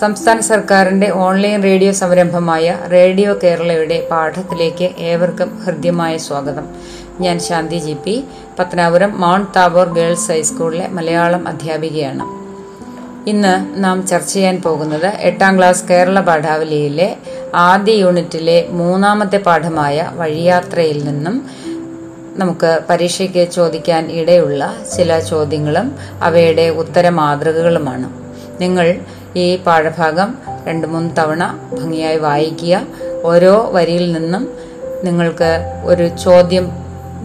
സംസ്ഥാന സർക്കാരിന്റെ online radio സംരംഭമായ റേഡിയോ കേരളയുടെ പാഠത്തിലേക്ക് ഏവർക്കും ഹൃദ്യമായ സ്വാഗതം. ഞാൻ Shanthi G P Pathanapuram Mount Tabor Girls ഹൈസ്കൂളിലെ മലയാളം അധ്യാപികയാണ്. ഇന്ന് നാം ചർച്ച ചെയ്യാൻ പോകുന്നത് എട്ടാം ക്ലാസ് കേരള പാഠാവലിയിലെ ആദ്യ യൂണിറ്റിലെ മൂന്നാമത്തെ പാഠമായ വഴിയാത്രയിൽ നിന്നും നമുക്ക് പരീക്ഷയ്ക്ക് ചോദിക്കാൻ ഇടയുള്ള ചില ചോദ്യങ്ങളും അവയുടെ ഉത്തര മാതൃകകളുമാണ്. നിങ്ങൾ ഈ പാഠഭാഗം രണ്ട് മൂന്ന് തവണ ഭംഗിയായി വായിക്കുക. ഓരോ വരിയിൽ നിന്നും നിങ്ങൾക്ക് ഒരു ചോദ്യം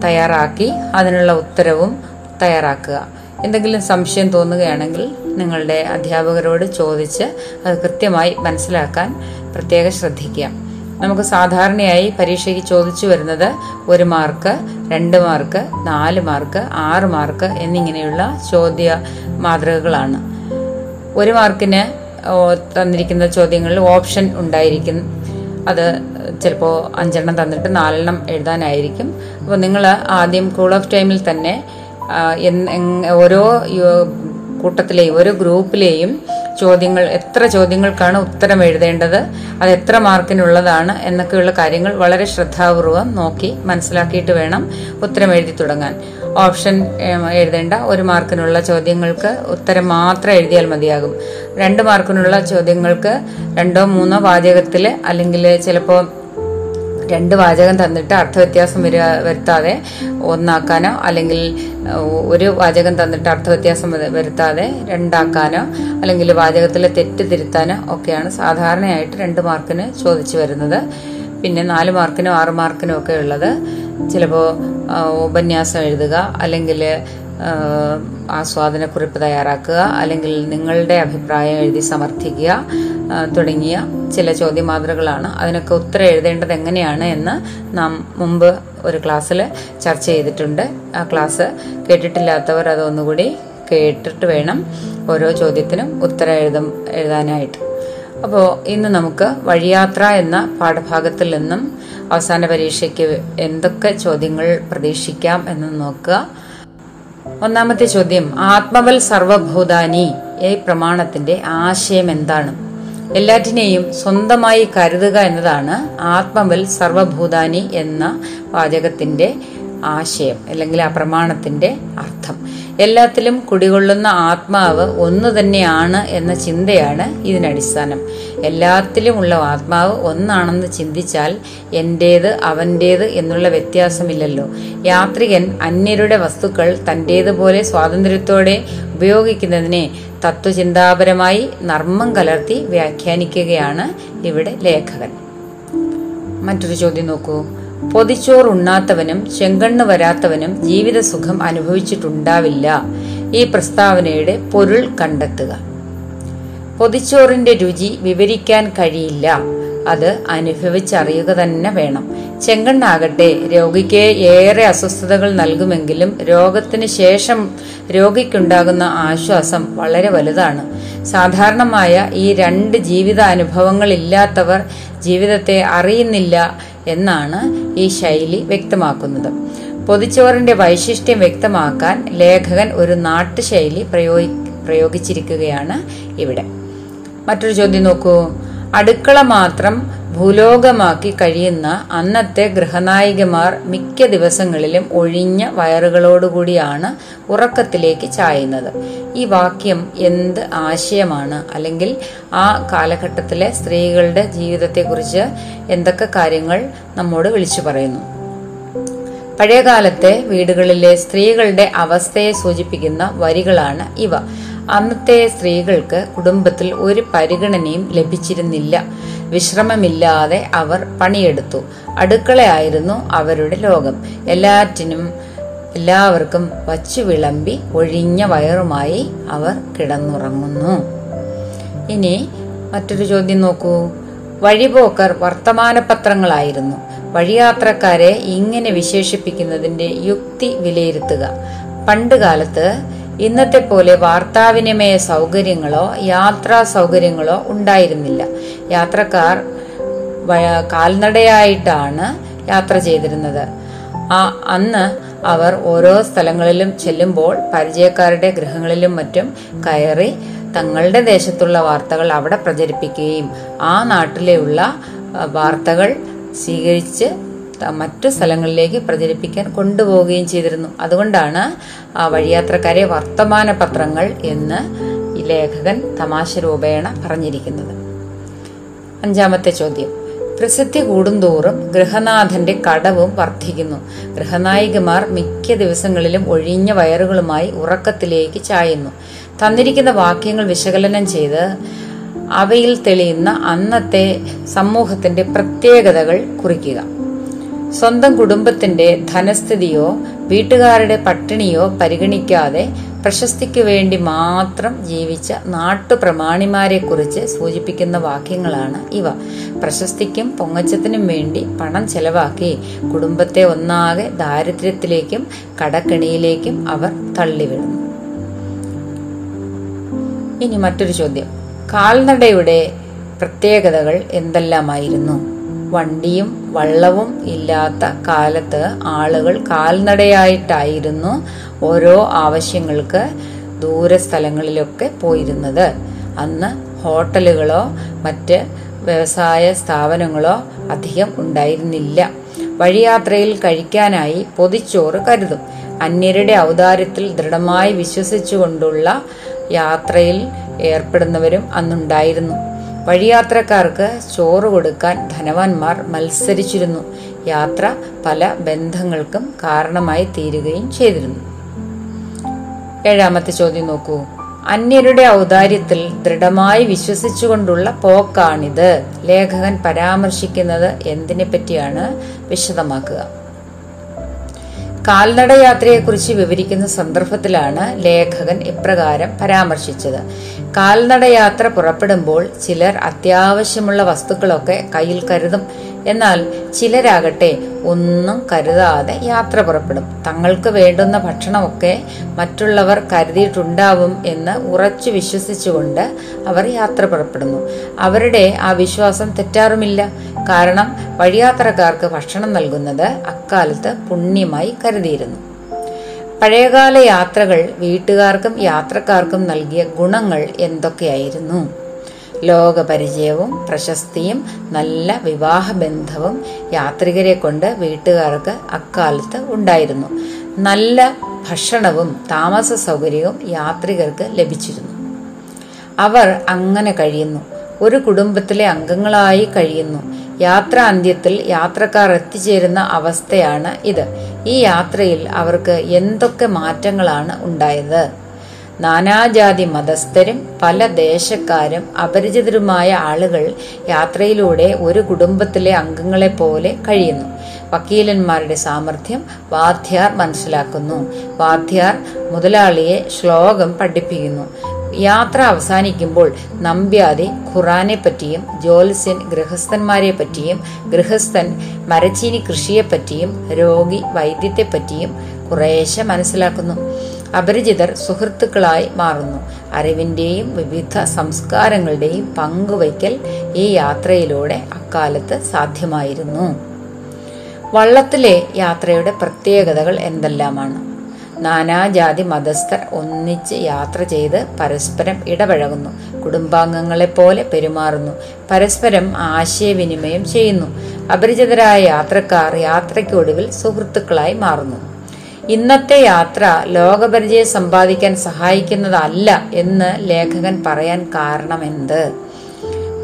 തയ്യാറാക്കി അതിനുള്ള ഉത്തരവും തയ്യാറാക്കുക. എന്തെങ്കിലും സംശയം തോന്നുകയാണെങ്കിൽ നിങ്ങളുടെ അധ്യാപകരോട് ചോദിച്ച് അത് കൃത്യമായി മനസ്സിലാക്കാൻ പ്രത്യേകം ശ്രദ്ധിക്കുക. നമുക്ക് സാധാരണയായി പരീക്ഷയ്ക്ക് ചോദിച്ചു വരുന്നത് ഒരു മാർക്ക് രണ്ട് മാർക്ക് നാല് മാർക്ക് ആറ് മാർക്ക് എന്നിങ്ങനെയുള്ള ചോദ്യ മാതൃകകളാണ്. ഒരു മാർക്കിന് തന്നിരിക്കുന്ന ചോദ്യങ്ങളിൽ ഓപ്ഷൻ ഉണ്ടായിരിക്കും. അത് ചിലപ്പോൾ അഞ്ചെണ്ണം തന്നിട്ട് നാലെണ്ണം എഴുതാനായിരിക്കും. അപ്പോൾ നിങ്ങൾ ആദ്യം കൂൾ ഓഫ് ടൈമിൽ തന്നെ ഓരോ കൂട്ടത്തിലെയും ഓരോ ഗ്രൂപ്പിലെയും ചോദ്യങ്ങൾ എത്ര ചോദ്യങ്ങൾക്കാണ് ഉത്തരം എഴുതേണ്ടത് അത് എത്ര മാർക്കിനുള്ളതാണ് എന്നൊക്കെയുള്ള കാര്യങ്ങൾ വളരെ ശ്രദ്ധാപൂർവം നോക്കി മനസ്സിലാക്കിയിട്ട് വേണം ഉത്തരം എഴുതി തുടങ്ങാൻ. ഓപ്ഷൻ എഴുതേണ്ട. ഒരു മാർക്കിനുള്ള ചോദ്യങ്ങൾക്ക് ഉത്തരം മാത്രം എഴുതിയാൽ മതിയാകും. രണ്ട് മാർക്കിനുള്ള ചോദ്യങ്ങൾക്ക് രണ്ടോ മൂന്നോ വാചകത്തിൽ അല്ലെങ്കിൽ ചിലപ്പോൾ രണ്ട് വാചകം തന്നിട്ട് അർത്ഥവ്യത്യാസം വരു വരുത്താതെ ഒന്നാക്കാനോ അല്ലെങ്കിൽ ഒരു വാചകം തന്നിട്ട് അർത്ഥവ്യത്യാസം വരു- വരുത്താതെ രണ്ടാക്കാനോ അല്ലെങ്കിൽ വാചകത്തിലെ തെറ്റ് തിരുത്താനോ ഒക്കെയാണ് സാധാരണയായിട്ട് രണ്ട് മാർക്കിന് ചോദിച്ചു വരുന്നത്. പിന്നെ നാല് മാർക്കിനും ആറ് മാർക്കിനും ഒക്കെ ഉള്ളത്. ചിലപ്പോൾ ഉപന്യാസം എഴുതുക അല്ലെങ്കിൽ ആസ്വാദനക്കുറിപ്പ് തയ്യാറാക്കുക അല്ലെങ്കിൽ നിങ്ങളുടെ അഭിപ്രായം എഴുതി സമർത്ഥിക്കുക തുടങ്ങിയ ചില ചോദ്യമാതൃകളാണ്. അതിനൊക്കെ ഉത്തരം എഴുതേണ്ടത് എങ്ങനെയാണ് എന്ന് നാം മുമ്പ് ഒരു ക്ലാസ്സിൽ ചർച്ച ചെയ്തിട്ടുണ്ട്. ആ ക്ലാസ് കേട്ടിട്ടില്ലാത്തവർ അതൊന്നുകൂടി കേട്ടിട്ട് വേണം ഓരോ ചോദ്യത്തിനും ഉത്തരം എഴുതും എഴുതാനായിട്ട്. അപ്പോൾ ഇന്ന് നമുക്ക് വഴിയാത്ര എന്ന പാഠഭാഗത്തിൽ നിന്നും അവസാന പരീക്ഷയ്ക്ക് എന്തൊക്കെ ചോദ്യങ്ങൾ പ്രതീക്ഷിക്കാം എന്ന് നോക്കുക. ഒന്നാമത്തെ ചോദ്യം ആത്മവൽ സർവഭൂതാനി ഈ പ്രമാണത്തിന്റെ ആശയം എന്താണ്? എല്ലാറ്റിനെയും സ്വന്തമായി കരുതുക എന്നതാണ് ആത്മവൽ സർവഭൂതാനി എന്ന വാചകത്തിന്റെ ആശയം അല്ലെങ്കിൽ ആ പ്രമാണത്തിന്റെ അർത്ഥം. എല്ലാത്തിലും കുടികൊള്ളുന്ന ആത്മാവ് ഒന്നു തന്നെയാണ് എന്ന ചിന്തയാണ് ഇതിനടിസ്ഥാനം. എല്ലാത്തിലുമുള്ള ആത്മാവ് ഒന്നാണെന്ന് ചിന്തിച്ചാൽ എന്റേത് അവന്റേത് എന്നുള്ള വ്യത്യാസമില്ലല്ലോ. യാത്രികൻ അന്യരുടെ വസ്തുക്കൾ തന്റേതുപോലെ സ്വാതന്ത്ര്യത്തോടെ ഉപയോഗിക്കുന്നതിനെ തത്വചിന്താപരമായി നർമ്മം കലർത്തി വ്യാഖ്യാനിക്കുകയാണ് ഇവിടെ ലേഖകൻ. മറ്റൊരു ചോദ്യം നോക്കൂ. പൊതിച്ചോറ് ഉണ്ണാത്തവനും ചെങ്കണ്ണ് വരാത്തവനും ജീവിത സുഖം അനുഭവിച്ചിട്ടുണ്ടാവില്ല. ഈ പ്രസ്താവനയുടെ പൊരുൾ കണ്ടെത്തുക. പൊതിച്ചോറിന്റെ രുചി വിവരിക്കാൻ കഴിയില്ല. അത് അനുഭവിച്ചറിയുക തന്നെ വേണം. ചെങ്കണ്ണാകട്ടെ രോഗിക്ക് ഏറെ അസ്വസ്ഥതകൾ നൽകുമെങ്കിലും രോഗത്തിന് ശേഷം രോഗിക്കുണ്ടാകുന്ന ആശ്വാസം വളരെ വലുതാണ്. സാധാരണമായ ഈ രണ്ട് ജീവിതാനുഭവങ്ങളില്ലാത്തവർ ജീവിതത്തെ അറിയുന്നില്ല എന്നാണ് ഈ ശൈലി വ്യക്തമാക്കുന്നത്. പൊതിച്ചോറിന്റെ വൈശിഷ്ട്യം വ്യക്തമാക്കാൻ ലേഖകൻ ഒരു നാട്ടുശൈലി പ്രയോഗി പ്രയോഗിച്ചിരിക്കുകയാണ് ഇവിടെ. മറ്റൊരു ചോദ്യം നോക്കൂ. അടുക്കള മാത്രം ഭൂലോകമാക്കി കഴിയുന്ന അന്നത്തെ ഗൃഹനായികമാർ മിക്ക ദിവസങ്ങളിലും ഒഴിഞ്ഞ വയറുകളോടുകൂടിയാണ് ഉറക്കത്തിലേക്ക് ചായുന്നത്. ഈ വാക്യം എന്ത് ആശയമാണ്? അല്ലെങ്കിൽ ആ കാലഘട്ടത്തിലെ സ്ത്രീകളുടെ ജീവിതത്തെക്കുറിച്ച് എന്തൊക്കെ കാര്യങ്ങൾ നമ്മോട് വിളിച്ചു പറയുന്നു? പഴയകാലത്തെ വീടുകളിലെ സ്ത്രീകളുടെ അവസ്ഥയെ സൂചിപ്പിക്കുന്ന വരികളാണ് ഇവ. അന്നത്തെ സ്ത്രീകൾക്ക് കുടുംബത്തിൽ ഒരു പരിഗണനയും ലഭിച്ചിരുന്നില്ല. വിശ്രമമില്ലാതെ അവർ പണിയെടുത്തു. അടുക്കളയായിരുന്നു അവരുടെ ലോകം. എല്ലാറ്റിനും എല്ലാവർക്കും വച്ചു വിളമ്പി ഒഴിഞ്ഞ വയറുമായി അവർ കിടന്നുറങ്ങുന്നു. ഇനി മറ്റൊരു ചോദ്യം നോക്കൂ. വഴിപോക്കർ വർത്തമാനപത്രങ്ങളായിരുന്നു. വഴിയാത്രക്കാരെ ഇങ്ങനെ വിശേഷിപ്പിക്കുന്നതിന്റെ യുക്തി വിലയിരുത്തുക. പണ്ട് കാലത്ത് ഇന്നത്തെ പോലെ വാർത്താവിനിമയ സൗകര്യങ്ങളോ യാത്രാ സൗകര്യങ്ങളോ ഉണ്ടായിരുന്നില്ല. യാത്രക്കാർ കാൽനടയായിട്ടാണ് യാത്ര ചെയ്തിരുന്നത്. ആ അന്ന് അവർ ഓരോ സ്ഥലങ്ങളിലും ചെല്ലുമ്പോൾ പരിചയക്കാരുടെ ഗൃഹങ്ങളിലും മറ്റും കയറി തങ്ങളുടെ ദേശത്തുള്ള വാർത്തകൾ അവിടെ പ്രചരിപ്പിക്കുകയും ആ നാട്ടിലെയുള്ള വാർത്തകൾ സ്വീകരിച്ച് മറ്റു സ്ഥലങ്ങളിലേക്ക് പ്രചരിപ്പിക്കാൻ കൊണ്ടുപോവുകയും ചെയ്തിരുന്നു. അതുകൊണ്ടാണ് ആ വഴിയാത്രക്കാരെ വർത്തമാന പത്രങ്ങൾ എന്ന് ഈ ലേഖകൻ തമാശ രൂപേണ പറഞ്ഞിരിക്കുന്നത്. അഞ്ചാമത്തെ ചോദ്യം. പ്രസിദ്ധി കൂടുന്തോറും ഗൃഹനാഥന്റെ കടവും വർദ്ധിക്കുന്നു. ഗൃഹനായികമാർ മിക്ക ദിവസങ്ങളിലും ഒഴിഞ്ഞ വയറുകളുമായി ഉറക്കത്തിലേക്ക് ചായുന്നു. തന്നിരിക്കുന്ന വാക്യങ്ങൾ വിശകലനം ചെയ്ത് അവയിൽ തെളിയുന്ന അന്നത്തെ സമൂഹത്തിന്റെ പ്രത്യേകതകൾ കുറിക്കുക. സ്വന്തം കുടുംബത്തിന്റെ ധനസ്ഥിതിയോ വീട്ടുകാരുടെ പട്ടിണിയോ പരിഗണിക്കാതെ പ്രശസ്തിക്ക് വേണ്ടി മാത്രം ജീവിച്ച നാട്ടുപ്രമാണിമാരെക്കുറിച്ച് സൂചിപ്പിക്കുന്ന വാക്യങ്ങളാണ് ഇവ. പ്രശസ്തിക്കും പൊങ്ങച്ചത്തിനും വേണ്ടി പണം ചെലവാക്കി കുടുംബത്തെ ഒന്നാകെ ദാരിദ്ര്യത്തിലേക്കും കടക്കെണിയിലേക്കും അവർ തള്ളിവിടുന്നു. ഇനി മറ്റൊരു ചോദ്യം. കാൽനടയുടെ പ്രത്യേകതകൾ എന്തെല്ലാമായിരുന്നു? വണ്ടിയും വള്ളവും ഇല്ലാത്ത കാലത്ത് ആളുകൾ കാൽനടയായിട്ടായിരുന്നു ഓരോ ആവശ്യങ്ങൾക്ക് ദൂരസ്ഥലങ്ങളിലൊക്കെ പോയിരുന്നത്. അന്ന് ഹോട്ടലുകളോ മറ്റ് വ്യവസായ സ്ഥാപനങ്ങളോ അധികം ഉണ്ടായിരുന്നില്ല. വഴിയാത്രയിൽ കഴിക്കാനായി പൊതിച്ചോറ് കരുതും. അന്യരുടെ ഔദാര്യത്തിൽ ദൃഢമായി വിശ്വസിച്ചുകൊണ്ടുള്ള യാത്രയിൽ ഏർപ്പെടുന്നവരും അന്നുണ്ടായിരുന്നു. വഴിയാത്രക്കാർക്ക് ചോറ് കൊടുക്കാൻ ധനവാന്മാർ മത്സരിച്ചിരുന്നു. യാത്ര പല ബന്ധങ്ങൾക്കും കാരണമായി തീരുകയും ചെയ്തിരുന്നു. ഏഴാമത്തെ ചോദ്യം നോക്കൂ. അന്യരുടെ ഔദാര്യത്തിൽ ദൃഢമായി വിശ്വസിച്ചുകൊണ്ടുള്ള പോക്കാണിത്. ലേഖകൻ പരാമർശിക്കുന്നത് എന്തിനെ പറ്റിയാണ് വിശദമാക്കുക. കാൽനടയാത്രയെക്കുറിച്ച് വിവരിക്കുന്ന സന്ദർഭത്തിലാണ് ലേഖകൻ ഇപ്രകാരം പരാമർശിച്ചത്. കാൽനടയാത്ര പുറപ്പെടുമ്പോൾ ചിലർ അത്യാവശ്യമുള്ള വസ്തുക്കളൊക്കെ കയ്യിൽ കരുതും. എന്നാൽ ചിലരാകട്ടെ ഒന്നും കരുതാതെ യാത്ര പുറപ്പെടും. തങ്ങൾക്ക് വേണ്ടുന്ന ഭക്ഷണമൊക്കെ മറ്റുള്ളവർ കരുതിയിട്ടുണ്ടാവും എന്ന് ഉറച്ചു വിശ്വസിച്ചുകൊണ്ട് അവർ യാത്ര പുറപ്പെടുന്നു. അവരുടെ ആ വിശ്വാസം തെറ്റാറുമില്ല. കാരണം വഴിയാത്രക്കാർക്ക് ഭക്ഷണം നൽകുന്നത് അക്കാലത്ത് പുണ്യമായി കരുതിയിരുന്നു. പഴയകാല യാത്രകൾ വീട്ടുകാർക്കും യാത്രക്കാർക്കും നൽകിയ ഗുണങ്ങൾ എന്തൊക്കെയായിരുന്നു? ലോകപരിചയവും പ്രശസ്തിയും നല്ല വിവാഹബന്ധവും യാത്രികരെ കൊണ്ട് വീട്ടുകാർക്ക് അക്കാലത്ത് ഉണ്ടായിരുന്നു. നല്ല ഭക്ഷണവും താമസ സൗകര്യവും യാത്രികർക്ക് ലഭിച്ചിരുന്നു. അവർ അങ്ങനെ കഴിയുന്നു. ഒരു കുടുംബത്തിലെ അംഗങ്ങളായി കഴിയുന്നു. യാത്രാ അന്ത്യത്തിൽ യാത്രക്കാർ എത്തിച്ചേരുന്ന അവസ്ഥയാണ് ഇത്. ഈ യാത്രയിൽ അവർക്ക് എന്തൊക്കെ മാറ്റങ്ങളാണ് ഉണ്ടായത്? നാനാജാതി മതസ്ഥരും പല ദേശക്കാരും അപരിചിതരുമായ ആളുകൾ യാത്രയിലൂടെ ഒരു കുടുംബത്തിലെ അംഗങ്ങളെ പോലെ കഴിയുന്നു. വക്കീലന്മാരുടെ സാമർഥ്യം വാദ്യാർ മനസ്സിലാക്കുന്നു. വാദ്യാർ മുതലാളിയെ ശ്ലോകം പഠിപ്പിക്കുന്നു. യാത്ര അവസാനിക്കുമ്പോൾ നമ്പ്യാതി ഖുറാനെ പറ്റിയും ജ്യോത്സ്യൻ ഗൃഹസ്ഥന്മാരെ പറ്റിയും ഗൃഹസ്ഥൻ മരച്ചീനി കൃഷിയെ പറ്റിയും രോഗി വൈദ്യത്തെ പറ്റിയും കുറേശ്ശെ മനസ്സിലാക്കുന്നു. അപരിചിതർ സുഹൃത്തുക്കളായി മാറുന്നു. അറിവിന്റെയും വിവിധ സംസ്കാരങ്ങളുടെയും പങ്കുവയ്ക്കൽ ഈ യാത്രയിലൂടെ അക്കാലത്ത് സാധ്യമായിരുന്നു. വള്ളത്തിലെ യാത്രയുടെ പ്രത്യേകതകൾ എന്തെല്ലാമാണ്? നാനാജാതി മതസ്ഥർ ഒന്നിച്ച് യാത്ര ചെയ്ത് പരസ്പരം ഇടപഴകുന്നു. കുടുംബാംഗങ്ങളെപ്പോലെ പെരുമാറുന്നു. പരസ്പരം ആശയവിനിമയം ചെയ്യുന്നു. അപരിചിതരായ യാത്രക്കാർ യാത്രയ്ക്കൊടുവിൽ സുഹൃത്തുക്കളായി മാറുന്നു. ഇന്നത്തെ യാത്ര ലോകപരിചയം സമ്പാദിക്കാൻ സഹായിക്കുന്നതല്ല എന്ന് ലേഖകൻ പറയാൻ കാരണമെന്ത്?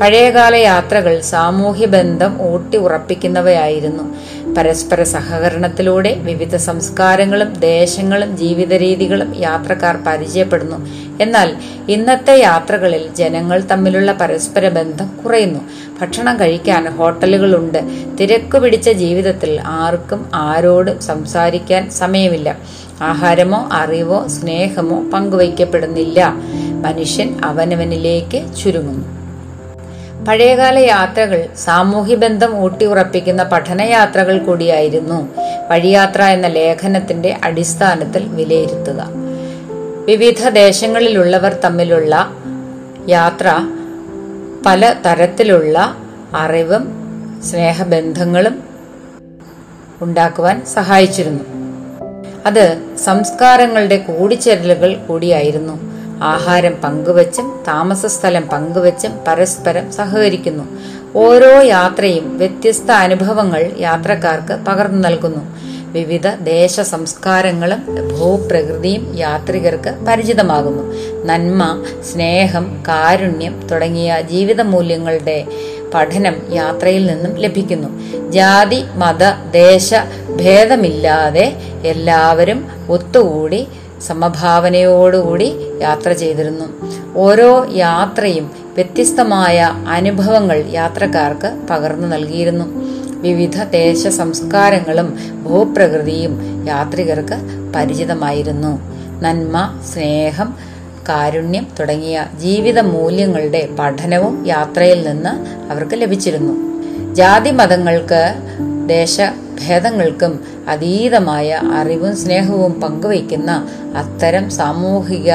പഴയകാല യാത്രകൾ സാമൂഹ്യ ബന്ധം ഊട്ടി ഉറപ്പിക്കുന്നവയായിരുന്നു. പരസ്പര സഹകരണത്തിലൂടെ വിവിധ സംസ്കാരങ്ങളും ദേശങ്ങളും ജീവിത രീതികളും യാത്രക്കാർ പരിചയപ്പെടുന്നു. എന്നാൽ ഇന്നത്തെ യാത്രകളിൽ ജനങ്ങൾ തമ്മിലുള്ള പരസ്പര ബന്ധം കുറയുന്നു. ഭക്ഷണം കഴിക്കാൻ ഹോട്ടലുകളുണ്ട്. തിരക്കു പിടിച്ച ജീവിതത്തിൽ ആർക്കും ആരോടും സംസാരിക്കാൻ സമയമില്ല. ആഹാരമോ അറിവോ സ്നേഹമോ പങ്കുവയ്ക്കപ്പെടുന്നില്ല. മനുഷ്യൻ അവനവനിലേക്ക് ചുരുങ്ങുന്നു. പഴയകാല യാത്രകൾ സാമൂഹ്യ ബന്ധം ഊട്ടിയുറപ്പിക്കുന്ന പഠനയാത്രകൾ കൂടിയായിരുന്നു വഴിയാത്ര എന്ന ലേഖനത്തിന്റെ അടിസ്ഥാനത്തിൽ വിലയിരുത്തുക. വിവിധ ദേശങ്ങളിലുള്ളവർ തമ്മിലുള്ള യാത്ര പല തരത്തിലുള്ള അറിവും സ്നേഹബന്ധങ്ങളും ഉണ്ടാക്കുവാൻ സഹായിച്ചിരുന്നു. അത് സംസ്കാരങ്ങളുടെ കൂടിച്ചേരലുകൾ കൂടിയായിരുന്നു. ആഹാരം പങ്കുവച്ചും താമസസ്ഥലം പങ്കുവച്ചും പരസ്പരം സഹകരിക്കുന്നു. ഓരോ യാത്രയും വ്യത്യസ്ത അനുഭവങ്ങൾ യാത്രക്കാർക്ക് പകർന്നു നൽകുന്നു. വിവിധ ദേശ സംസ്കാരങ്ങളും ഭൂപ്രകൃതിയും യാത്രികർക്ക് പരിചിതമാകുന്നു. നന്മ സ്നേഹം കാരുണ്യം തുടങ്ങിയ ജീവിത മൂല്യങ്ങളുടെ പഠനം യാത്രയിൽ നിന്നും ലഭിക്കുന്നു. ജാതി മത ദേശ ഭേദമില്ലാതെ എല്ലാവരും ഒത്തുകൂടി സമഭാവനയോടുകൂടി യാത്ര ചെയ്തിരുന്നു. ഓരോ യാത്രയും വ്യത്യസ്തമായ അനുഭവങ്ങൾ യാത്രക്കാർക്ക് പകർന്നു നൽകിയിരുന്നു. വിവിധ ദേശ സംസ്കാരങ്ങളും ഭൂപ്രകൃതിയും യാത്രികർക്ക് പരിചിതമായിരുന്നു. നന്മ സ്നേഹം കാരുണ്യം തുടങ്ങിയ ജീവിത മൂല്യങ്ങളുടെ പഠനവും യാത്രയിൽ നിന്ന് അവർക്ക് ലഭിച്ചിരുന്നു. ജാതി മതങ്ങൾക്ക് ദേശഭേദങ്ങൾക്കും അതീതമായ അറിവും സ്നേഹവും പങ്കുവയ്ക്കുന്ന അത്തരം സാമൂഹിക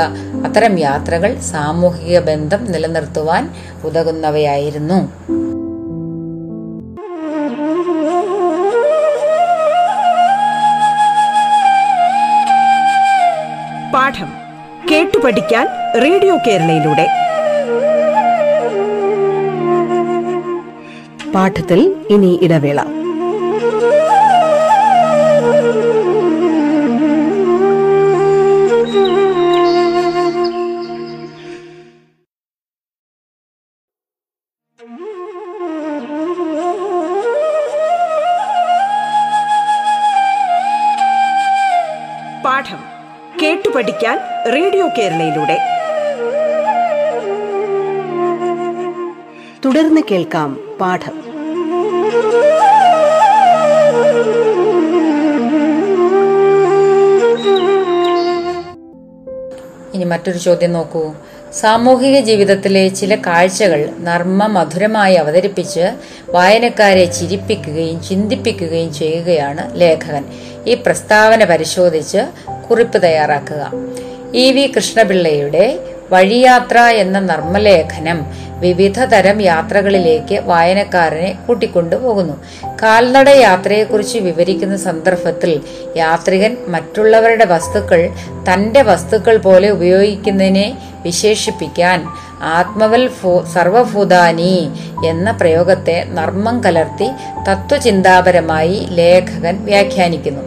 അത്തരം യാത്രകൾ സാമൂഹിക ബന്ധം നിലനിർത്തുവാൻ ഉതകുന്നവയായിരുന്നു. പാഠം കേട്ടു പഠിക്കാൻ റേഡിയോ കേരളയിലൂടെ. പാഠത്തിൽ ഇനി ഇടവേള. കേരളയിലൂടെ. തുടർന്ന് കേൾക്കാം പാഠം. ഇനി മറ്റൊരു ചോദ്യം നോക്കൂ. സാമൂഹിക ജീവിതത്തിലെ ചില കാഴ്ചകൾ നർമ്മ മധുരമായി അവതരിപ്പിച്ച് വായനക്കാരെ ചിരിപ്പിക്കുകയും ചിന്തിപ്പിക്കുകയും ചെയ്യുകയാണ് ലേഖകൻ. ഈ പ്രസ്താവന പരിശോധിച്ച് കുറിപ്പ് തയ്യാറാക്കുക. ഇ വി കൃഷ്ണപിള്ളയുടെ വഴിയാത്ര എന്ന നർമ്മലേഖനം വിവിധ തരം യാത്രകളിലേക്ക് വായനക്കാരനെ കൂട്ടിക്കൊണ്ടുപോകുന്നു. കാൽനട യാത്രയെക്കുറിച്ച് വിവരിക്കുന്ന സന്ദർഭത്തിൽ യാത്രികൻ മറ്റുള്ളവരുടെ വസ്തുക്കൾ തന്റെ വസ്തുക്കൾ പോലെ ഉപയോഗിക്കുന്നതിനെ വിശേഷിപ്പിക്കാൻ ആത്മവൽ ഫോ സർവഭൂതാനി എന്ന പ്രയോഗത്തെ നർമ്മം കലർത്തി തത്വചിന്താപരമായി ലേഖകൻ വ്യാഖ്യാനിക്കുന്നു.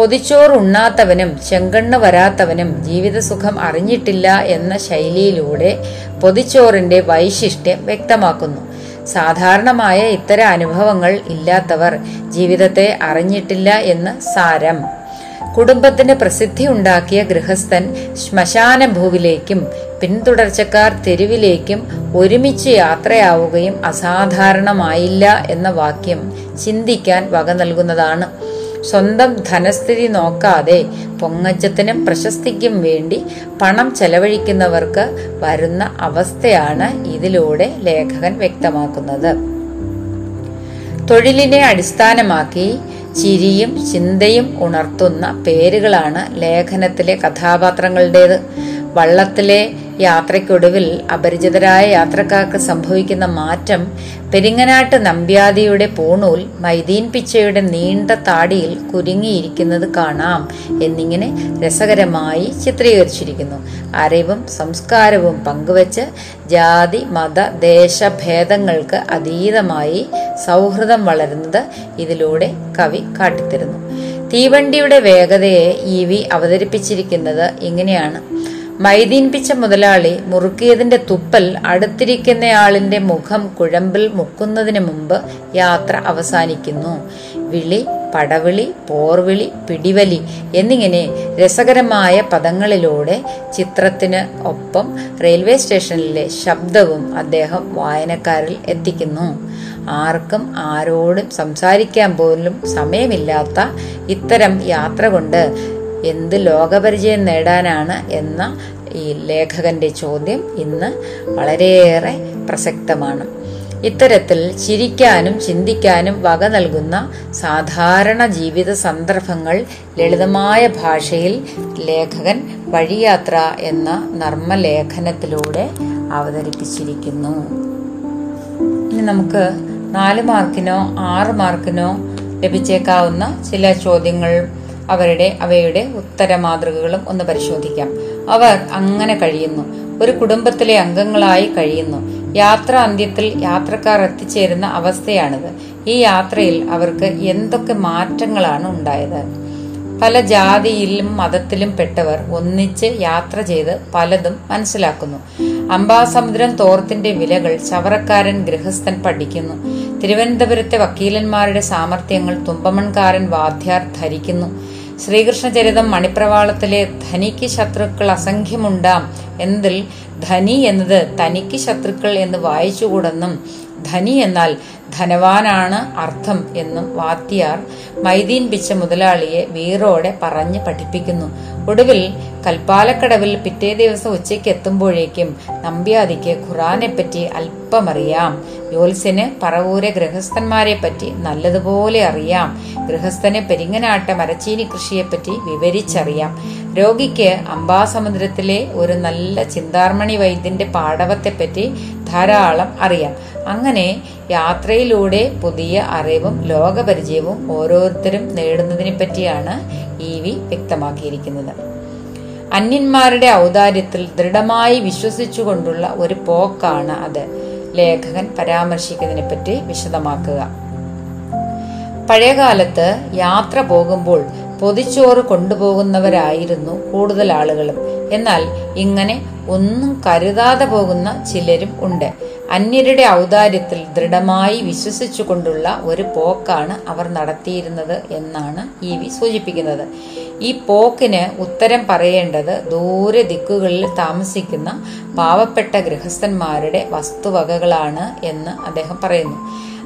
പൊതിച്ചോറ് ഉണ്ണാത്തവനും ചെങ്കണ്ണ് വരാത്തവനും ജീവിതസുഖം അറിഞ്ഞിട്ടില്ല എന്ന ശൈലിയിലൂടെ പൊതിച്ചോറിന്റെ വൈശിഷ്ട്യം വ്യക്തമാക്കുന്നു. സാധാരണമായ ഇത്തരം അനുഭവങ്ങൾ ഇല്ലാത്തവർ ജീവിതത്തെ അറിഞ്ഞിട്ടില്ല എന്ന് സാരം. കുടുംബത്തിന് പ്രസിദ്ധി ഉണ്ടാക്കിയ ഗൃഹസ്ഥൻ ശ്മശാന ഭൂവിലേക്കും പിന്തുടർച്ചക്കാർ തെരുവിലേക്കും ഒരുമിച്ച് യാത്രയാവുകയും അസാധാരണമായില്ല എന്ന വാക്യം ചിന്തിക്കാൻ വക നൽകുന്നതാണ്. സ്വന്തം ധനസ്ഥിതി നോക്കാതെ പൊങ്ങച്ചത്തിനും പ്രശസ്തിക്കും വേണ്ടി പണം ചെലവഴിക്കുന്നവർക്ക് വരുന്ന അവസ്ഥയാണ് ഇതിലൂടെ ലേഖകൻ വ്യക്തമാക്കുന്നത്. തൊഴിലിനെ അടിസ്ഥാനമാക്കി ചിരിയും ചിന്തയും ഉണർത്തുന്ന പേരുകളാണ് ലേഖനത്തിലെ കഥാപാത്രങ്ങളുടേത്. വള്ളത്തിലെ യാത്രയ്ക്കൊടുവിൽ അപരിചിതരായ യാത്രക്കാർക്ക് സംഭവിക്കുന്ന മാറ്റം പെരിങ്ങനാട്ട് നമ്പ്യാതിയുടെ പൂണൂൽ മൈദീൻ പിച്ചയുടെ നീണ്ട താടിയിൽ കുരുങ്ങിയിരിക്കുന്നത് കാണാം എന്നിങ്ങനെ രസകരമായി ചിത്രീകരിച്ചിരിക്കുന്നു. അറിവും സംസ്കാരവും പങ്കുവച്ച് ജാതി മത ദേശഭേദങ്ങൾക്ക് അതീതമായി സൗഹൃദം വളരുന്നത് ഇതിലൂടെ കവി കാട്ടിത്തരുന്നു. തീവണ്ടിയുടെ വേഗതയെ ഇ വി അവതരിപ്പിച്ചിരിക്കുന്നത് ഇങ്ങനെയാണ്. മൈദീൻ പിച്ച മുതലാളി മുറുക്കിയതിന്റെ തുപ്പൽ അടുത്തിരിക്കുന്നയാളിന്റെ മുഖം കുഴമ്പിൽ മുക്കുന്നതിന് മുമ്പ് യാത്ര അവസാനിക്കുന്നു. വിളി പടവിളി പോർവിളി പിടിവലി എന്നിങ്ങനെ രസകരമായ പദങ്ങളിലൂടെ ചിത്രത്തിന് ഒപ്പം റെയിൽവേ സ്റ്റേഷനിലെ ശബ്ദവും അദ്ദേഹം വായനക്കാരിൽ എത്തിക്കുന്നു. ആർക്കും ആരോടും സംസാരിക്കാൻ പോലും സമയമില്ലാത്ത ഇത്തരം യാത്ര കൊണ്ട് എന്ത് ലോകപരിചയം നേടാനാണ് എന്ന ഈ ലേഖകന്റെ ചോദ്യം ഇന്ന് വളരെയേറെ പ്രസക്തമാണ്. ഇത്തരത്തിൽ ചിരിക്കാനും ചിന്തിക്കാനും വക നൽകുന്ന സാധാരണ ജീവിത സന്ദർഭങ്ങൾ ലളിതമായ ഭാഷയിൽ ലേഖകൻ വഴിയാത്ര എന്ന നർമ്മലേഖനത്തിലൂടെ അവതരിപ്പിച്ചിരിക്കുന്നു. ഇനി നമുക്ക് നാല് മാർക്കിനോ ആറ് മാർക്കിനോ ലഭിച്ചേക്കാവുന്ന ചില ചോദ്യങ്ങൾ അവരുടെ അവയുടെ ഉത്തര മാതൃകകളും ഒന്ന് പരിശോധിക്കാം. അവർ അങ്ങനെ കഴിയുന്നു. ഒരു കുടുംബത്തിലെ അംഗങ്ങളായി കഴിയുന്നു. യാത്ര അന്ത്യത്തിൽ യാത്രക്കാർ എത്തിച്ചേരുന്ന അവസ്ഥയാണിത്. ഈ യാത്രയിൽ അവർക്ക് എന്തൊക്കെ മാറ്റങ്ങളാണ് ഉണ്ടായത്? പല ജാതിയിലും മതത്തിലും പെട്ടവർ ഒന്നിച്ച് യാത്ര ചെയ്ത് പലതും മനസ്സിലാക്കുന്നു. അംബാസമുദ്രം തോർത്തിന്റെ വിലകൾ ചവറക്കാരൻ ഗൃഹസ്ഥൻ പഠിക്കുന്നു. തിരുവനന്തപുരത്തെ വക്കീലന്മാരുടെ സാമർഥ്യങ്ങൾ തുമ്പമൺകാരൻ വാദ്യാർ ധരിക്കുന്നു. ശ്രീകൃഷ്ണചരിതം മണിപ്രവാളത്തിലെ ധനിക്ക് ശത്രുക്കൾ അസംഖ്യമുണ്ടാം എന്നതിൽ ധനി എന്നത് തനിക്ക് ശത്രുക്കൾ എന്ന് വായിച്ചുകൂടെന്നും ധനി എന്നാൽ ധനവാനാണ് അർത്ഥം എന്നും വാത്തിയാർ മൈദീൻ പിച്ച മുതലാളിയെ വീറോടെ പറഞ്ഞ് പഠിപ്പിക്കുന്നു. ഒടുവിൽ കൽപ്പാലക്കടവിൽ പിറ്റേ ദിവസം ഉച്ചയ്ക്ക് എത്തുമ്പോഴേക്കും നമ്പ്യാദിക്ക് ഖുറാനെപ്പറ്റി അല്പമറിയാം. യോത്സ്യന് പറവൂരെ ഗൃഹസ്ഥന്മാരെ പറ്റി നല്ലതുപോലെ അറിയാം. ഗൃഹസ്ഥന് പെരിങ്ങനാട്ട മരച്ചീനി കൃഷിയെപ്പറ്റി വിവരിച്ചറിയാം. രോഗിക്ക് അംബാസമുദ്രത്തിലെ ഒരു നല്ല ചിന്താർമണി വൈദ്യന്റെ പാടവത്തെപ്പറ്റി ധാരാളം അറിയാം. അങ്ങനെ യാത്രയിലൂടെ പുതിയ അറിവും ലോകപരിചയവും ഓരോരുത്തരും നേടുന്നതിനെ പറ്റിയാണ് ഇ വി വ്യക്തമാക്കിയിരിക്കുന്നത്. അന്യന്മാരുടെ ഔദാര്യത്തിൽ ദൃഢമായി വിശ്വസിച്ചുകൊണ്ടുള്ള ഒരു പോക്കാണ് അത്. ലേഖകൻ പരാമർശിക്കുന്നതിനെ പറ്റി വിശദമാക്കുക. പഴയകാലത്ത് യാത്ര പോകുമ്പോൾ പൊതിച്ചോറ് കൊണ്ടുപോകുന്നവരായിരുന്നു കൂടുതൽ ആളുകളും. എന്നാൽ ഇങ്ങനെ ഒന്നും കരുതാതെ പോകുന്ന ചിലരും ഉണ്ട്. അന്യരുടെ ഔദാര്യത്തിൽ ദൃഢമായി വിശ്വസിച്ചുകൊണ്ടുള്ള ഒരു പോക്കാണ് അവർ നടത്തിയിരുന്നത് എന്നാണ് ഇ വി സൂചിപ്പിക്കുന്നത്. ഈ പോക്കിന് ഉത്തരം പറയേണ്ടത് ദൂരെ ദിക്കുകളിൽ താമസിക്കുന്ന പാവപ്പെട്ട ഗൃഹസ്ഥന്മാരുടെ വസ്തുവകകളാണ് എന്ന് അദ്ദേഹം പറയുന്നു.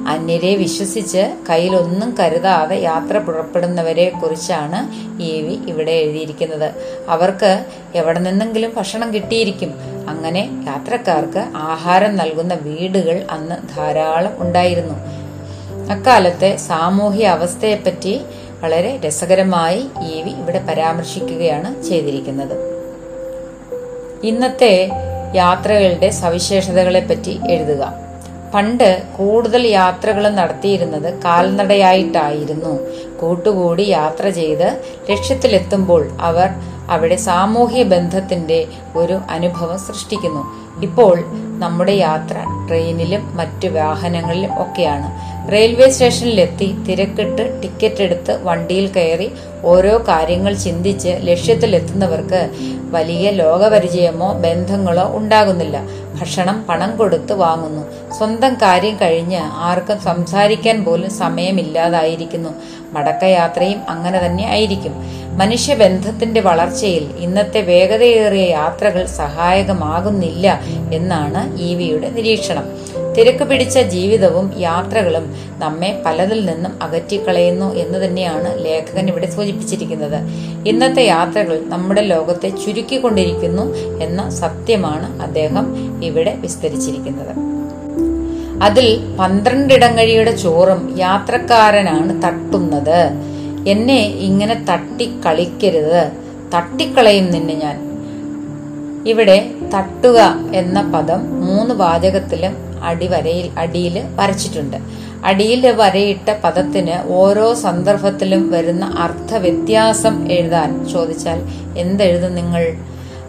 അന്യരെ വിശ്വസിച്ച് കയ്യിലൊന്നും കരുതാതെ യാത്ര പുറപ്പെടുന്നവരെ കുറിച്ചാണ് ഈവി ഇവിടെ എഴുതിയിരിക്കുന്നത്. അവർക്ക് എവിടെ നിന്നെങ്കിലും ഭക്ഷണം കിട്ടിയിരിക്കും. അങ്ങനെ യാത്രക്കാർക്ക് ആഹാരം നൽകുന്ന വീടുകൾ അന്ന് ധാരാളം ഉണ്ടായിരുന്നു. അക്കാലത്തെ സാമൂഹ്യ അവസ്ഥയെപ്പറ്റി വളരെ രസകരമായി ഈവി ഇവിടെ പരാമർശിക്കുകയാണ് ചെയ്തിരിക്കുന്നത്. ഇന്നത്തെ യാത്രകളുടെ സവിശേഷതകളെപ്പറ്റി എഴുതുക. പണ്ട് കൂടുതൽ യാത്രകൾ നടത്തിയിരുന്നത് കാൽനടയായിട്ടായിരുന്നു. കൂട്ടുകൂടി യാത്ര ചെയ്ത് ലക്ഷ്യത്തിലെത്തുമ്പോൾ അവർ അവിടെ സാമൂഹ്യ ബന്ധത്തിന്റെ ഒരു അനുഭവം സൃഷ്ടിക്കുന്നു. ഇപ്പോൾ നമ്മുടെ യാത്ര ട്രെയിനിലും മറ്റു വാഹനങ്ങളിലും ഒക്കെയാണ്. റെയിൽവേ സ്റ്റേഷനിലെത്തി തിരക്കിട്ട് ടിക്കറ്റ് എടുത്ത് വണ്ടിയിൽ കയറി ഓരോ കാര്യങ്ങൾ ചിന്തിച്ച് ലക്ഷ്യത്തിലെത്തുന്നവർക്ക് വലിയ ലോകപരിചയമോ ബന്ധങ്ങളോ ഉണ്ടാകുന്നില്ല. ഭക്ഷണം പണം കൊടുത്ത് വാങ്ങുന്നു. സ്വന്തം കാര്യം കഴിഞ്ഞ് ആർക്കും സംസാരിക്കാൻ പോലും സമയമില്ലാതായിരിക്കുന്നു. മടക്കയാത്രയും അങ്ങനെ തന്നെ ആയിരിക്കും. മനുഷ്യബന്ധത്തിന്റെ വളർച്ചയിൽ ഇന്നത്തെ വേഗതയേറിയ യാത്രകൾ സഹായകമാകുന്നില്ല എന്നാണ് ഇ വിയുടെ നിരീക്ഷണം. തിരക്ക് പിടിച്ച ജീവിതവും യാത്രകളും നമ്മെ പലതിൽ നിന്നും അകറ്റിക്കളയുന്നു എന്ന് തന്നെയാണ് ലേഖകൻ ഇവിടെ സൂചിപ്പിച്ചിരിക്കുന്നത്. ഇന്നത്തെ യാത്രകൾ നമ്മുടെ ലോകത്തെ ചുരുക്കിക്കൊണ്ടിരിക്കുന്നു എന്ന സത്യമാണ് അദ്ദേഹം ഇവിടെ വിസ്തരിച്ചിരിക്കുന്നത്. അതിൽ പന്ത്രണ്ടിടങ്ങഴിയുടെ ചോറും യാത്രക്കാരനാണ് തട്ടുന്നത്. എന്നെ ഇങ്ങനെ തട്ടിക്കളിക്കരുത്. തട്ടിക്കളയും നിന്നെ ഞാൻ. ഇവിടെ തട്ടുക എന്ന പദം മൂന്ന് വാചകത്തിലും അടിവരയിൽ അടിയിൽ വരച്ചിട്ടുണ്ട്. അടിയിൽ വരയിട്ട പദത്തിന് ഓരോ സന്ദർഭത്തിലും വരുന്ന അർത്ഥ വ്യത്യാസം എഴുതാൻ ചോദിച്ചാൽ എന്തെഴുതും നിങ്ങൾ?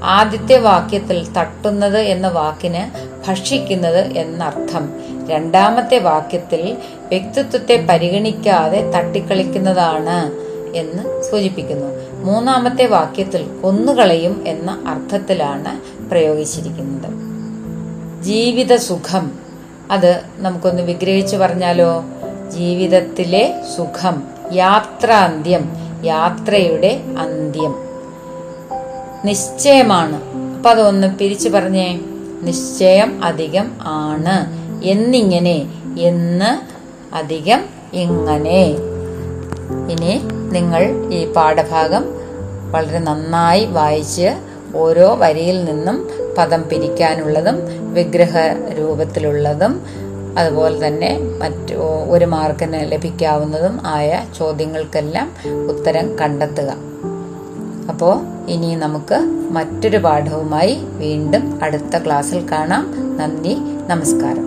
ആദ്യത്തെ വാക്യത്തിൽ തട്ടുന്നത് എന്ന വാക്കിന് ഭക്ഷിക്കുന്നത് എന്നർത്ഥം. രണ്ടാമത്തെ വാക്യത്തിൽ വ്യക്തിത്വത്തെ പരിഗണിക്കാതെ തട്ടിക്കളിക്കുന്നതാണ് എന്ന് സൂചിപ്പിക്കുന്നു. മൂന്നാമത്തെ വാക്യത്തിൽ കൊന്നുകളയും എന്ന അർത്ഥത്തിലാണ് പ്രയോഗിച്ചിരിക്കുന്നത്. ജീവിത സുഖം അത് നമുക്കൊന്ന് വിഗ്രഹിച്ചു പറഞ്ഞാലോ? ജീവിതത്തിലെ സുഖം യാത്രാന്ത്യം യാത്രയുടെ അന്ത്യം. നിശ്ചയമാണ്. അപ്പൊ അതൊന്ന് പിരിച്ചു പറഞ്ഞേ. നിശ്ചയം അധികം ആണ്. എന്നിങ്ങനെ എന്ന് അധികം ഇങ്ങനെ. ഇനി നിങ്ങൾ ഈ പാഠഭാഗം വളരെ നന്നായി വായിച്ച് ഓരോ വരിയിൽ നിന്നും പദം പിരിക്കാനുള്ളതും വിഗ്രഹ രൂപത്തിലുള്ളതും അതുപോലെ തന്നെ മറ്റു ഒരു മാർക്കിന് ലഭിക്കാവുന്നതും ആയ ചോദ്യങ്ങൾക്കെല്ലാം ഉത്തരം കണ്ടെത്തുക. അപ്പോൾ ഇനി നമുക്ക് മറ്റൊരു പാഠവുമായി വീണ്ടും അടുത്ത ക്ലാസ്സിൽ കാണാം. നന്ദി നമസ്കാരം.